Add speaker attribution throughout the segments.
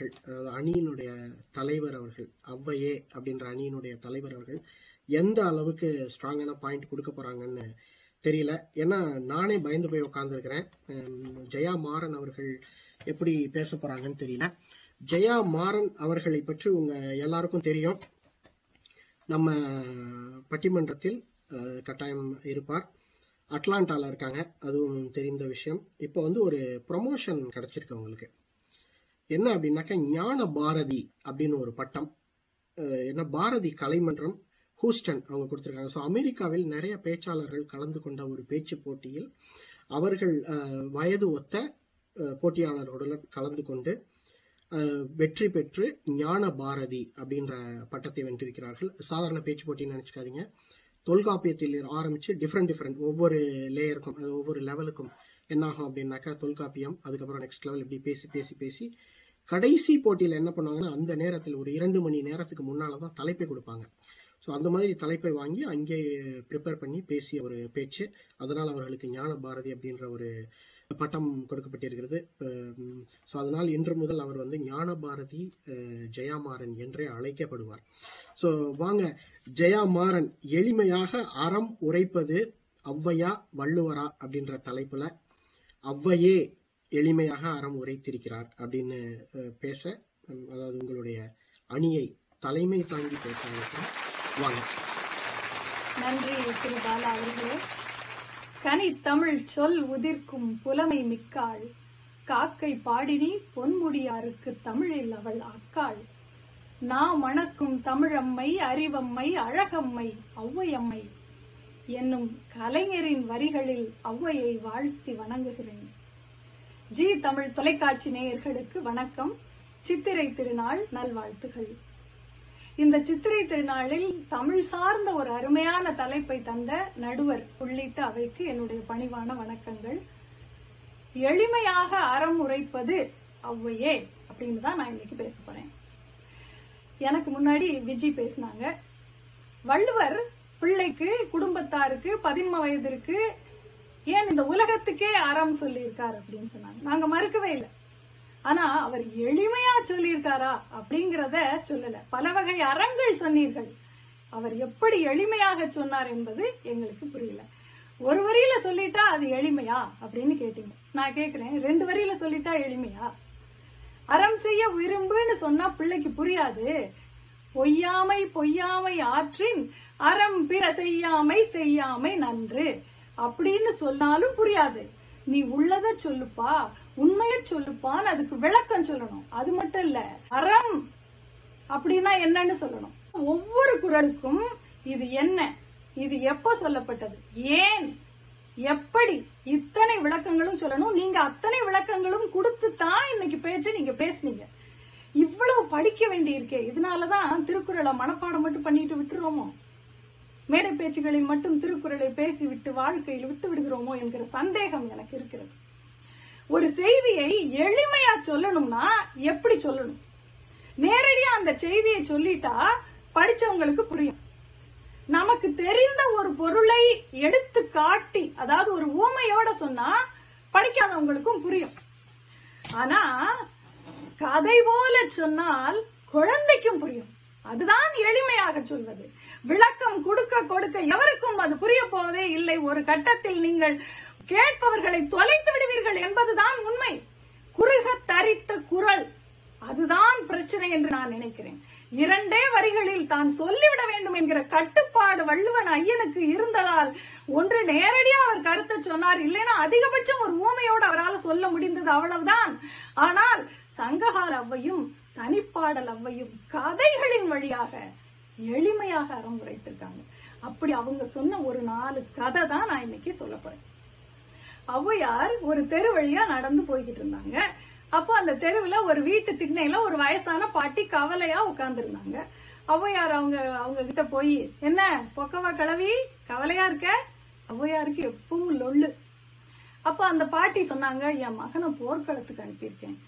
Speaker 1: அவர்கள் அதாவது அணியினுடைய தலைவர் அவர்கள் ஔவையே அப்படின்ற அணியினுடைய தலைவர் அவர்கள் எந்த அளவுக்கு ஸ்ட்ராங்கான பாயிண்ட் கொடுக்க போகிறாங்கன்னு தெரியல. ஏன்னா நானே பயந்து போய் உட்காந்துருக்கிறேன் ஜெயா மாறன் அவர்கள் எப்படி பேச போகிறாங்கன்னு தெரியல. ஜெயா மாறன் அவர்களை பற்றி உங்கள் எல்லாருக்கும் தெரியும். நம்ம பட்டிமன்றத்தில் கட்டாயம் இருப்பார். அட்லாண்டாவில் இருக்காங்க அதுவும் தெரிந்த விஷயம். இப்போ வந்து ஒரு ப்ரொமோஷன் கிடச்சிருக்கு அவங்களுக்கு. என்ன அப்படின்னாக்கா ஞான பாரதி அப்படின்னு ஒரு பட்டம். என்ன பாரதி கலைமன்றம் ஹூஸ்டன் அவங்க கொடுத்துருக்காங்க. ஸோ அமெரிக்காவில் நிறைய பேச்சாளர்கள் கலந்து கொண்ட ஒரு பேச்சு போட்டியில் அவர்கள் வயது ஒத்த போட்டியாளர்களுடன் கலந்து கொண்டு வெற்றி பெற்று ஞான பாரதி அப்படின்ற பட்டத்தை வென்றிருக்கிறார்கள். சாதாரண பேச்சு போட்டின்னு நினச்சிக்காதீங்க. தொல்காப்பியத்தில் ஆரம்பித்து டிஃப்ரெண்ட் டிஃப்ரெண்ட் ஒவ்வொரு லேயருக்கும் அது ஒவ்வொரு லெவலுக்கும் என்னாகும் அப்படின்னாக்கா தொல்காப்பியம் அதுக்கப்புறம் நெக்ஸ்ட் லெவல் இப்படி பேசி பேசி பேசி கடைசி போட்டியில் என்ன பண்ணுவாங்கன்னா அந்த நேரத்தில் ஒரு இரண்டு மணி நேரத்துக்கு முன்னால் தான் தலைப்பை கொடுப்பாங்க. ஸோ அந்த மாதிரி தலைப்பை வாங்கி அங்கே ப்ரிப்பேர் பண்ணி பேசிய ஒரு பேச்சு. அதனால் அவர்களுக்கு ஞான பாரதி அப்படின்ற ஒரு பட்டம் கொடுக்கப்பட்டிருக்கிறது. ஸோ அதனால் இன்று முதல் அவர் வந்து ஞான பாரதி ஜெயாமாறன் என்றே அழைக்கப்படுவார். ஸோ வாங்க ஜெயாமாறன் எளிமையாக அறம் உரைப்பது ஔவையா வள்ளுவரா அப்படின்ற தலைப்பில் ஔவையே எளிமையாக அறம் உரைத்திருக்கிறார் அப்படின்னு பேச அதாவது உங்களுடைய அணியை தலைமை தாங்கி பேச வாங்க.
Speaker 2: நன்றி திரு பாலா அவர்களே. கனித்தமிழ் சொல் உதிர்க்கும் புலமை மிக்காள். காக்கை பாடினி பொன்முடியாருக்கு தமிழில் அவள் அக்காள் நா மணக்கும் தமிழம்மை அறிவம்மை அழகம்மை ஔவையம்மை. என்னும் கலைஞரின் வரிகளில் ஔவையை வாழ்த்தி வணங்குகிறேன். ஜி தமிழ் தொலைக்காட்சி நேயர்களுக்கு வணக்கம். சித்திரை திருநாள் நல்வாழ்த்துகள். இந்த சித்திரை திருநாளில் தமிழ் சார்ந்த ஒரு அருமையான தலைப்பை தந்த நடுவர் உள்ளிட்ட அவைக்கு என்னுடைய பணிவான வணக்கங்கள். எளிமையாக அறம் உரைப்பது அவ்வையே அப்படின்னு தான் நான் இன்னைக்கு பேச போறேன். எனக்கு முன்னாடி விஜி பேசினாங்க. வள்ளுவர் பிள்ளைக்கு குடும்பத்தாருக்கு பதின்ம வயதிற்கு ஏன் இந்த உலகத்துக்கே அறம் சொல்லியிருக்கார் அப்படின்னு சொன்னாங்க. நாங்க மறுக்கவே இல்லை. ஆனா அவர் எளிமையா சொல்லியிருக்காரா அப்படிங்கிறத சொல்லல. பல வகை அறங்கள் சொன்னீர்கள். அவர் எப்படி எளிமையாக சொன்னார் என்பது எங்களுக்கு புரியல. ஒரு வரியில சொல்லிட்டா அது எளிமையா அப்படின்னு கேட்டீங்க. நான் கேக்குறேன் ரெண்டு வரியில சொல்லிட்டா எளிமையா? அறம் செய்ய விரும்புன்னு சொன்னா பிள்ளைக்கு புரியாது. பொய்யாமை பொய்யாமை ஆற்றின் அறம் பிற செய்யாமை செய்யாமை நன்று. அப்படின்னு சொன்னாலும் புரியாது. நீ உள்ளத சொல்லுப்பா உண்மைய சொல்லுப்பான்னு அதுக்கு விளக்கம் சொல்லணும். அது மட்டும் இல்ல அறம் அப்படின்னா என்னன்னு சொல்லணும். ஒவ்வொரு குரலுக்கும் இது என்ன? இது எப்ப சொல்லப்பட்டது? ஏன்? எப்படி? இத்தனை விளக்கங்களும் சொல்லணும். நீங்க அத்தனை விளக்கங்களும் கொடுத்து தான் இன்னைக்கு பேச்சு நீங்க பேசுனீங்க. இவ்வளவு படிக்க வேண்டி இருக்கே இதனாலதான் திருக்குறளை மனப்பாடம் மட்டும் பண்ணிட்டு விட்டுருவோமோ? மேடை பேச்சுகளில் மட்டும் திருக்குறளை பேசிவிட்டு வாழ்க்கையில் விட்டு விடுகிறோமோ என்கிற சந்தேகம் எனக்கு இருக்கிறது. ஒரு செய்தியை எளிமையா சொல்லணும்னா எப்படி சொல்லணும்? நேரடியா அந்த செய்தியை சொல்லிட்டா படிச்சவங்களுக்கு புரியும். நமக்கு தெரிந்த ஒரு பொருளை எடுத்து காட்டி அதாவது ஒரு ஊமையோட சொன்னா படிக்காதவங்களுக்கும் புரியும். ஆனா கதை போல சொன்னால் குழந்தைக்கும் புரியும். அதுதான் எளிமையாக சொல்வது. விளக்கம் கொடுக்க கொடுக்க எவருக்கும் அது புரிய போவதே இல்லை. ஒரு கட்டத்தில் நீங்கள் கேட்பவர்களை தொலைத்து விடுவீர்கள் என்பதுதான் உண்மை. குறுக தரித்த குரல். அதுதான் பிரச்சனை என்று நான் நினைக்கிறேன். இரண்டே வரிகளில் தான் சொல்லிவிட வேண்டும் என்கிற கட்டுப்பாடு வள்ளுவன் ஐயனுக்கு இருந்ததால் ஒன்று நேரடியாக அவர் கருத்தை சொன்னார் இல்லைன்னா அதிகபட்சம் ஒரு ஊமையோடு அவரால் சொல்ல முடிந்தது அவ்வளவுதான். ஆனால் சங்ககால அவ்வையும் தனிப்பாடல் அவ்வையும் கதைகளின் வழியாக எளிமையாக அறம் உரைத்திருக்காங்க அப்படி அவங்க சொன்ன ஒரு நாலு கதை தான் நான் இன்னைக்கு சொல்ல போறேன். ஔவையார் ஒரு தெரு வழியா நடந்து போய்கிட்டு இருந்தாங்க. அப்போ அந்த தெருவில் ஒரு வீட்டு திண்ணையில ஒரு வயசான பாட்டி கவலையா உட்கார்ந்துருந்தாங்க. ஔவையார் அவங்க அவங்க கிட்ட போய் என்ன பொக்கவா கிளவி கவலையா இருக்க? ஔவையாருக்கு எப்பவும் லொள்ளு அப்ப அந்த பாட்டி சொன்னாங்க என் மகனை போர்க்களத்துக்கு அனுப்பியிருக்கேன்.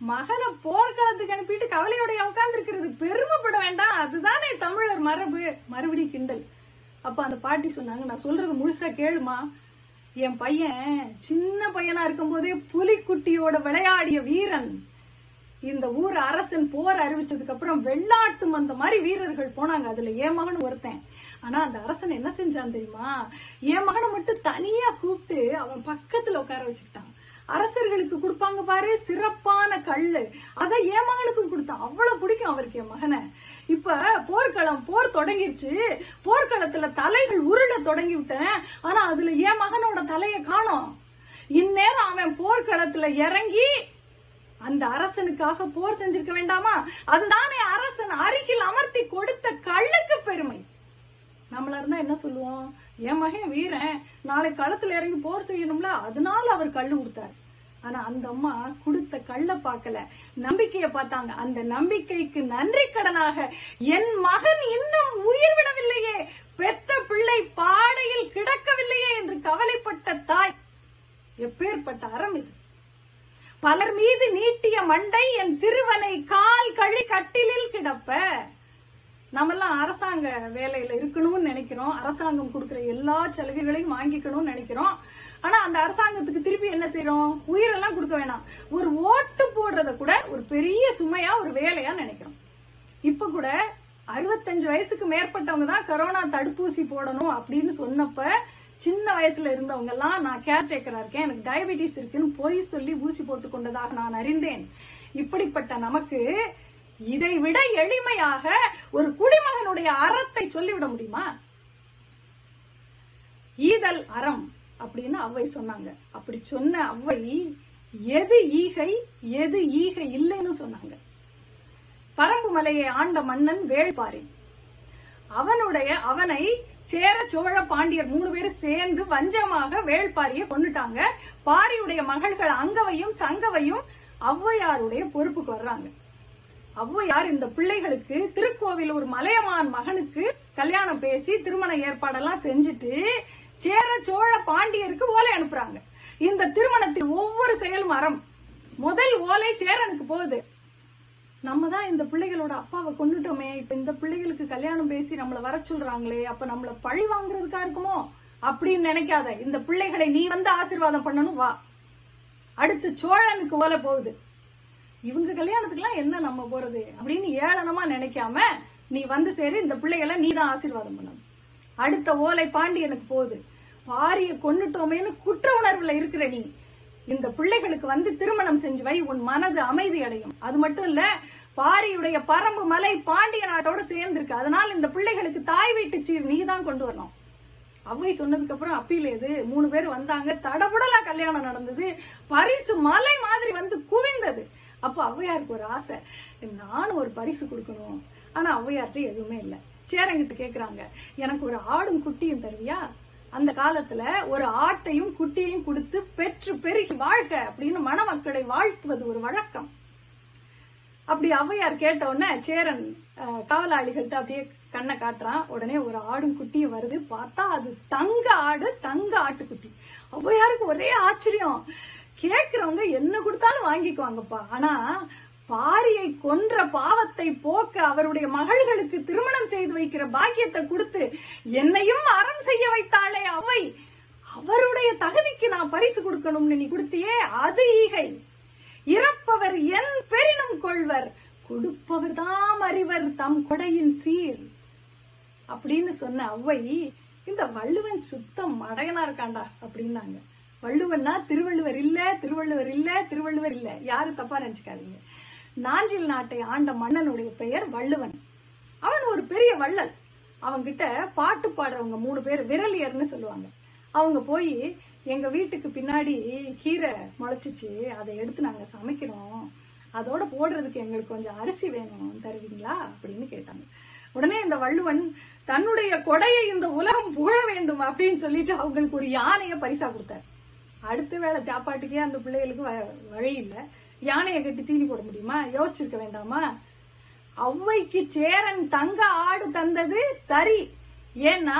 Speaker 2: மகனை போர்க்களத்துக்கு அனுப்பிட்டு கவலையோட உட்கார்ந்து இருக்கிறது பெருமைப்பட வேண்டாம். அதுதானே தமிழர் மரபு மறுபடி கிண்டல். அப்ப அந்த பாட்டி சொன்னாங்க நான் சொல்றது முழுசா கேளுமா? என் பையன் சின்ன பையனா இருக்கும் போதே புலிக்குட்டியோட விளையாடிய வீரன். இந்த ஊர் அரசன் போர் அறிவிச்சதுக்கு அப்புறம் வெள்ளாட்டு அந்த மாதிரி வீரர்கள் போனாங்க. அதுல என் மகன் ஒருத்தன். ஆனா அந்த அரசன் என்ன செஞ்சான் தெரியுமா? என் மகனை மட்டும் தனியா கூப்பிட்டு அவன் பக்கத்துல உட்கார வச்சுக்கிட்டான். அரசர்களுக்கு கொடுப்பாங்க பாரு சிறப்பான கல்லு. அதை என் மகனுக்கு கொடுத்தான் அவ்வளவு பிடிக்கும் அவருக்கு என் மகனை. இப்ப போர்க்களம் போர் தொடங்கிருச்சு. போர்க்களத்துல தலைகள் உருள தொடங்கி விட்டேன் ஆனா அதுல என் மகனோட தலையை காணோம். இந்நேரம் அவன் போர்க்களத்துல இறங்கி அந்த அரசனுக்காக போர் செஞ்சிருக்க வேண்டாமா? அதுதானே அரசன் அருகில் அமர்த்தி கொடுத்த கல்லுக்கு பெருமை. நம்மள இருந்தா என்ன சொல்லுவோம்? என் மகன் வீரன். நாளை களத்துல இறங்கி போர் செய்யணும்ல அதனால அவர் கல்லு கொடுத்தாரு. ஆனா அந்த அம்மா கொடுத்த கள்ள பார்க்கல. நம்பிக்கைய பார்த்தாங்க. அந்த நம்பிக்கைக்கு நன்றி கடனாக என் மகன் இன்னும் உயிர் விடவில்லையே. பெத்த பிள்ளை பாடையில் கிடக்கவில்லையே என்று கவலைப்பட்ட தாய். எப்பேற்பட்ட அறம் இது. பலர் மீது நீட்டிய மண்டை என் சிறுவனை கால் கழி கட்டிலில் கிடப்ப. நம்மெல்லாம் அரசாங்க வேலையில இருக்கணும்னு நினைக்கிறோம். அரசாங்கம் கொடுக்குற எல்லா சலுகைகளையும் வாங்கிக்கணும்னு நினைக்கிறோம். ஆனா அந்த அரசாங்கத்துக்கு திருப்பி என்ன செய்யறோம் உயிரெல்லாம் கொடுக்க வேணாம். ஒரு ஓட்டு போடுறத கூட ஒரு பெரிய சுமையா ஒரு வேலையா நினைக்கிறோம். இப்ப கூட அறுபத்தஞ்சு வயசுக்கு மேற்பட்டவங்க தான் கரோனா தடுப்பூசி போடணும் அப்படின்னு சொன்னப்ப சின்ன வயசுல இருந்தவங்க எல்லாம் நான் கேர்டேக்கரா இருக்கேன் எனக்கு டயபெட்டிஸ் இருக்குன்னு பொய் சொல்லி ஊசி போட்டுக் கொண்டதாக நான் அறிந்தேன். இப்படிப்பட்ட நமக்கு இதை விட எளிமையாக ஒரு குடிமகனுடைய அறத்தை சொல்லிவிட முடியுமா? ஈதல் அறம் அப்படின்னு அவ்வை சொன்னாங்க. அப்படி சொன்ன அவ்வை எது ஈகை எது ஈகை இல்லைன்னு சொன்னாங்க. பரம்பு மலையை ஆண்ட மன்னன் வேள்பாரி. அவனுடைய அவனை சேர சோழ பாண்டியர் மூணு பேரும் சேர்ந்து வஞ்சமாக வேள்பாரிய கொண்டுட்டாங்க பாரியுடைய மகள்கள் அங்கவையும் சங்கவையும் ஔவையாருடைய பொறுப்புக்கு வர்றாங்க. ஔவையார் இந்த பிள்ளைகளுக்கு திருக்கோவில் ஒரு மலையமான் மகனுக்கு கல்யாணம் பேசி திருமண ஏற்பாடெல்லாம் செஞ்சுட்டு சேர சோழ பாண்டியருக்கு ஓலை அனுப்புறாங்க. இந்த திருமணத்தில் ஒவ்வொரு செயலும் அறம் முதல் ஓலை சேரனுக்கு போகுது. நம்ம தான் இந்த பிள்ளைகளோட அப்பாவை கொண்டுட்டோமே இப்ப இந்த பிள்ளைகளுக்கு கல்யாணம் பேசி நம்மளை வர சொல்றாங்களே அப்ப நம்மள பழி வாங்குறதுக்கா இருக்குமோ? அப்படின்னு நினைக்காத. இந்த பிள்ளைகளை நீ வந்து ஆசீர்வாதம் பண்ணணும் வா. அடுத்து சோழனுக்கு ஓலை போகுது. இவங்க கல்யாணத்துக்குலாம் என்ன நம்ம போறது அப்படின்னு ஏளனமா நினைக்காம நீ வந்து சேரு இந்த பிள்ளைகளை நீ தான் ஆசீர்வாதம் பண்ணணும். அடுத்த ஓலை பாண்டி எனக்கு போகுது. பாரிய கொன்னுட்டோமேன்னு குற்ற உணர்வுல இருக்கிற நீ. இந்த பிள்ளைகளுக்கு வந்து திருமணம் செஞ்சு வை உன் மனது அமைதி அடையும். அது மட்டும் இல்ல பாரியுடைய பரம்பு மலை பாண்டிய நாட்டோட சேர்ந்திருக்கு. அதனால இந்த பிள்ளைகளுக்கு தாய் வீட்டு சீர் நீ தான் கொண்டு வரணும். அவை சொன்னதுக்கு அப்புறம் அப்பீல் எது? மூணு பேர் வந்தாங்க. தடபுடலா கல்யாணம் நடந்தது. பரிசு மலை மாதிரி வந்து குவிந்தது. அப்போ ஔவையாருக்கு ஒரு ஆசை. நானும் ஒரு பரிசு கொடுக்கணும். ஆனா ஔவையார்கிட்ட எதுவுமே இல்லை. சேரங்கிட்ட கேக்குறாங்க எனக்கு ஒரு ஆடும் குட்டியும் தருவியா? அந்த காலத்துல ஒரு ஆட்டையும் குட்டியையும் கொடுத்து பெற்று பெருகி வாழ்க அப்படின்னு மணமக்களை வாழ்த்துவது ஒரு வழக்கம். அப்படி ஔவையார் கேட்ட உடனே சேரன் அஹ், காவலாளிகள்ட்ட அப்படியே கண்ணை காட்டுறான். உடனே ஒரு ஆடும் குட்டியும் வருது. பார்த்தா அது தங்க ஆடு தங்க ஆட்டுக்குட்டி. ஔவையாருக்கு ஒரே ஆச்சரியம். கேக்குறவங்க என்ன கொடுத்தாலும் வாங்கிக்குவாங்கப்பா. ஆனா பாரியை கொன்ற பாவத்தை போக்க அவருடைய மகள்களுக்கு திருமணம் செய்து வைக்கிற பாக்கியத்தை கொடுத்து என்னையும் அறம் செய்ய வைத்தாளே அவை. அவருடைய தகுதிக்கு நான் பரிசு கொடுக்கணும்னு நீ கொடுத்தியே அது ஈகை. இறப்பவர் என் பெரினும் கொள்வர் கொடுப்பவர் தாம் அறிவர் தம் கொடையின் சீர். அப்படின்னு சொன்ன அவ்வை இந்த வள்ளுவன் சுத்தம் மடையனா இருக்காண்டா அப்படின்னாங்க. வள்ளுவன்னா திருவள்ளுவர் இல்ல திருவள்ளுவர் இல்ல திருவள்ளுவர் இல்ல. யாரும் தப்பா நினைச்சுக்காதீங்க. நாஞ்சில் நாட்டை ஆண்ட மன்னனுடைய பெயர் வள்ளுவன். அவன் ஒரு பெரிய வள்ளல். அவன்கிட்ட பாட்டு பாடுறவங்க மூணு பேர் விரலியர்னு சொல்லுவாங்க. அவங்க போய் எங்க வீட்டுக்கு பின்னாடி கீரை முளைச்சிச்சு. அதை எடுத்து நாங்க சமைக்கிறோம். அதோட போடுறதுக்கு எங்களுக்கு கொஞ்சம் அரிசி வேணும். தருவீங்களா? அப்படின்னு கேட்டாங்க. உடனே இந்த வள்ளுவன் தன்னுடைய கொடையை இந்த உலகம் புகழ வேண்டும் அப்படின்னு சொல்லிட்டு அவங்களுக்கு ஒரு யானைய பரிசா கொடுத்தாரு. அடுத்த வேளை சாப்பாட்டுக்கே அந்த பிள்ளைகளுக்கு வ- வழி இல்லை. யானையை கட்டி தீனி போட முடியுமா? யோசிச்சிருக்க வேண்டாமா? அவ்வைக்கு சேரன் தங்க ஆடு தந்தது சரி. ஏன்னா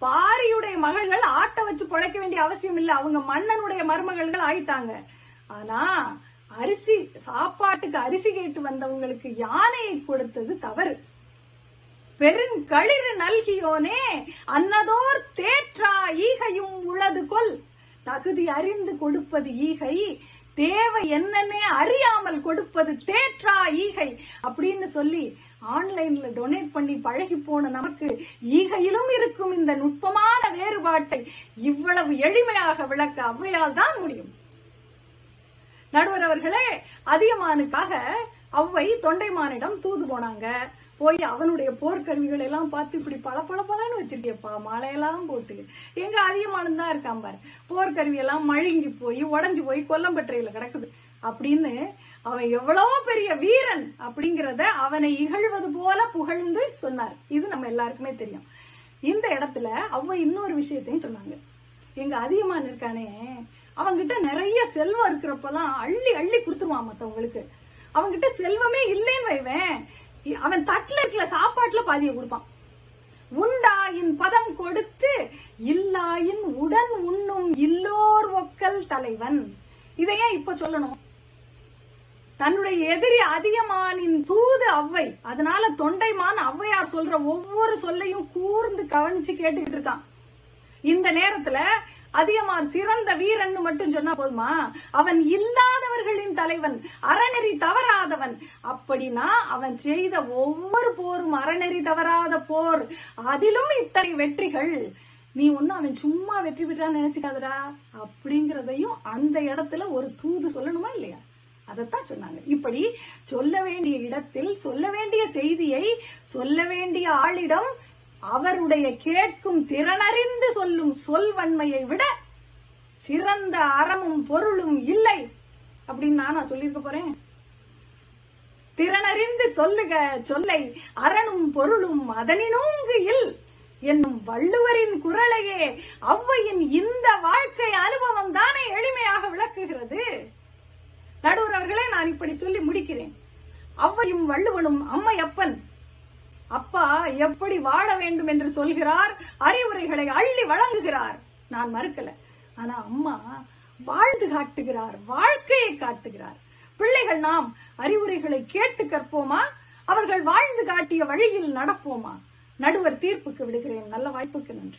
Speaker 2: பாரியுடைய மகள்கள் ஆட்டை வச்சு பிழைக்க வேண்டிய அவசியம் இல்லை. அவங்க மன்னனுடைய மருமகள்கள் ஆயிட்டாங்க. ஆனா அரிசி சாப்பாட்டுக்கு அரிசி கேட்டு வந்தவங்களுக்கு யானையை கொடுத்தது தவறு. பெருங்களிறு நல்கியோனே அன்னதோர் தேற்றா ஈகையும் உளது கொல். தகுதி அறிந்து கொடுப்பது ஈகை தேவை என்னன்னே அறியாமல் கொடுப்பது தேற்றா ஈகை அப்படின்னு சொல்லி ஆன்லைன்ல டொனேட் பண்ணி பழகி போன நமக்கு ஈகையிலும் இருக்கும் இந்த நுட்பமான வேறுபாட்டை இவ்வளவு எளிமையாக விளக்க அவ்வையால் தான் முடியும். நடுவர் அவர்களே அதியமானுக்காக அவ்வை தொண்டைமானிடம் தூது போனாங்க. போய் அவனுடைய போர்க்கருவிகள் எல்லாம் பார்த்து இப்படி பல பல பலன்னு வச்சிருக்கேப்பா மழையெல்லாம் போட்டு. எங்க அதிகமானு தான் இருக்கான் பாரு. போர்க்கருவி எல்லாம் மழுங்கி போய் உடஞ்சு போய் கொல்லம்பற்றையில கிடக்குது. அப்படின்னு அவன் எவ்வளவோ பெரிய வீரன் அப்படிங்கிறத அவனை இகழ்வது போல புகழ்ந்து சொன்னார். இது நம்ம எல்லாருக்குமே தெரியும். இந்த இடத்துல அவ இன்னொரு விஷயத்தையும் சொன்னாங்க. எங்க அதிகமான இருக்கானே அவங்கிட்ட நிறைய செல்வம் இருக்கிறப்பெல்லாம் அள்ளி அள்ளி கொடுத்துருவான் மத்தவங்களுக்கு. அவங்கிட்ட செல்வமே இல்லைன்னு வைவேன். அவன் தட்டுல இருக்கல சாப்பாட்டுல பாதியை கொடுப்பான். உண்டாயின் பதம் கொடுத்து இல்லாயின் உடன் உண்ணும் இல்லோர் ஒக்கல் தலைவன். இதையே இப்ப சொல்லணும்? தன்னுடைய எதிரி அதிகமானின் தூது அவ்வை. அதனால தொண்டைமான் அவ்வையார் சொல்ற ஒவ்வொரு சொல்லையும் கூர்ந்து கவனிச்சு கேட்டுக்கிட்டு இருக்கான். இந்த நேரத்துல அதிகமான் சிறந்த வீரன் மட்டும் சொன்னா போதுமா? அவன் இல்லாதவர்களின் தலைவன் அறநெறி தவறாதவன். அப்படின்னா அவன் செய்த ஒவ்வொரு போரும் அறநெறி தவறாத போர். அதிலும் இத்தனை வெற்றிகள். நீ ஒன்னும் அவன் சும்மா வெற்றி பெற்றான்னு நினைச்சுக்காதடா. அப்படிங்கறதையும் அந்த இடத்துல ஒரு தூது சொல்லணுமா இல்லையா? அதைத்தான் சொன்னாங்க. இப்படி சொல்ல வேண்டிய இடத்தில் சொல்ல வேண்டிய செய்தியை சொல்ல வேண்டிய ஆளிடம் அவருடைய கேட்கும் திறனறிந்து சொல்லும் சொல் வன்மையை விட சிறந்த அறமும் பொருளும் இல்லை அப்படின்னு நானா சொல்லியிருக்க போறேன். திறனறிந்து சொல்லுக சொல்லை அரணும் பொருளும் அதனினூங்கு இல் என்னும் வள்ளுவரின் குரலையே ஔவையின் இந்த வாழ்க்கை அனுபவம் தானே எளிமையாக விளக்குகிறது. நடுவர் அவர்களே நான் இப்படி சொல்லி முடிக்கிறேன். ஔவையும் வள்ளுவனும் அம்மையப்பன் எப்படி வாழ வேண்டும் என்று சொல்கிறார் அறிவுரைகளை அள்ளி வழங்குகிறார். நான் மறுக்கல. ஆனா அம்மா வாழ்ந்து காட்டுகிறார் வாழ்க்கையை காட்டுகிறார். பிள்ளைகள் நாம் அறிவுரைகளை கேட்டு கற்போமா? அவர்கள் வாழ்ந்து காட்டிய வழியில் நடப்போமா? நடுவர் தீர்ப்புக்கு விடுகிறேன். நல்ல வாய்ப்புக்கு நன்றி.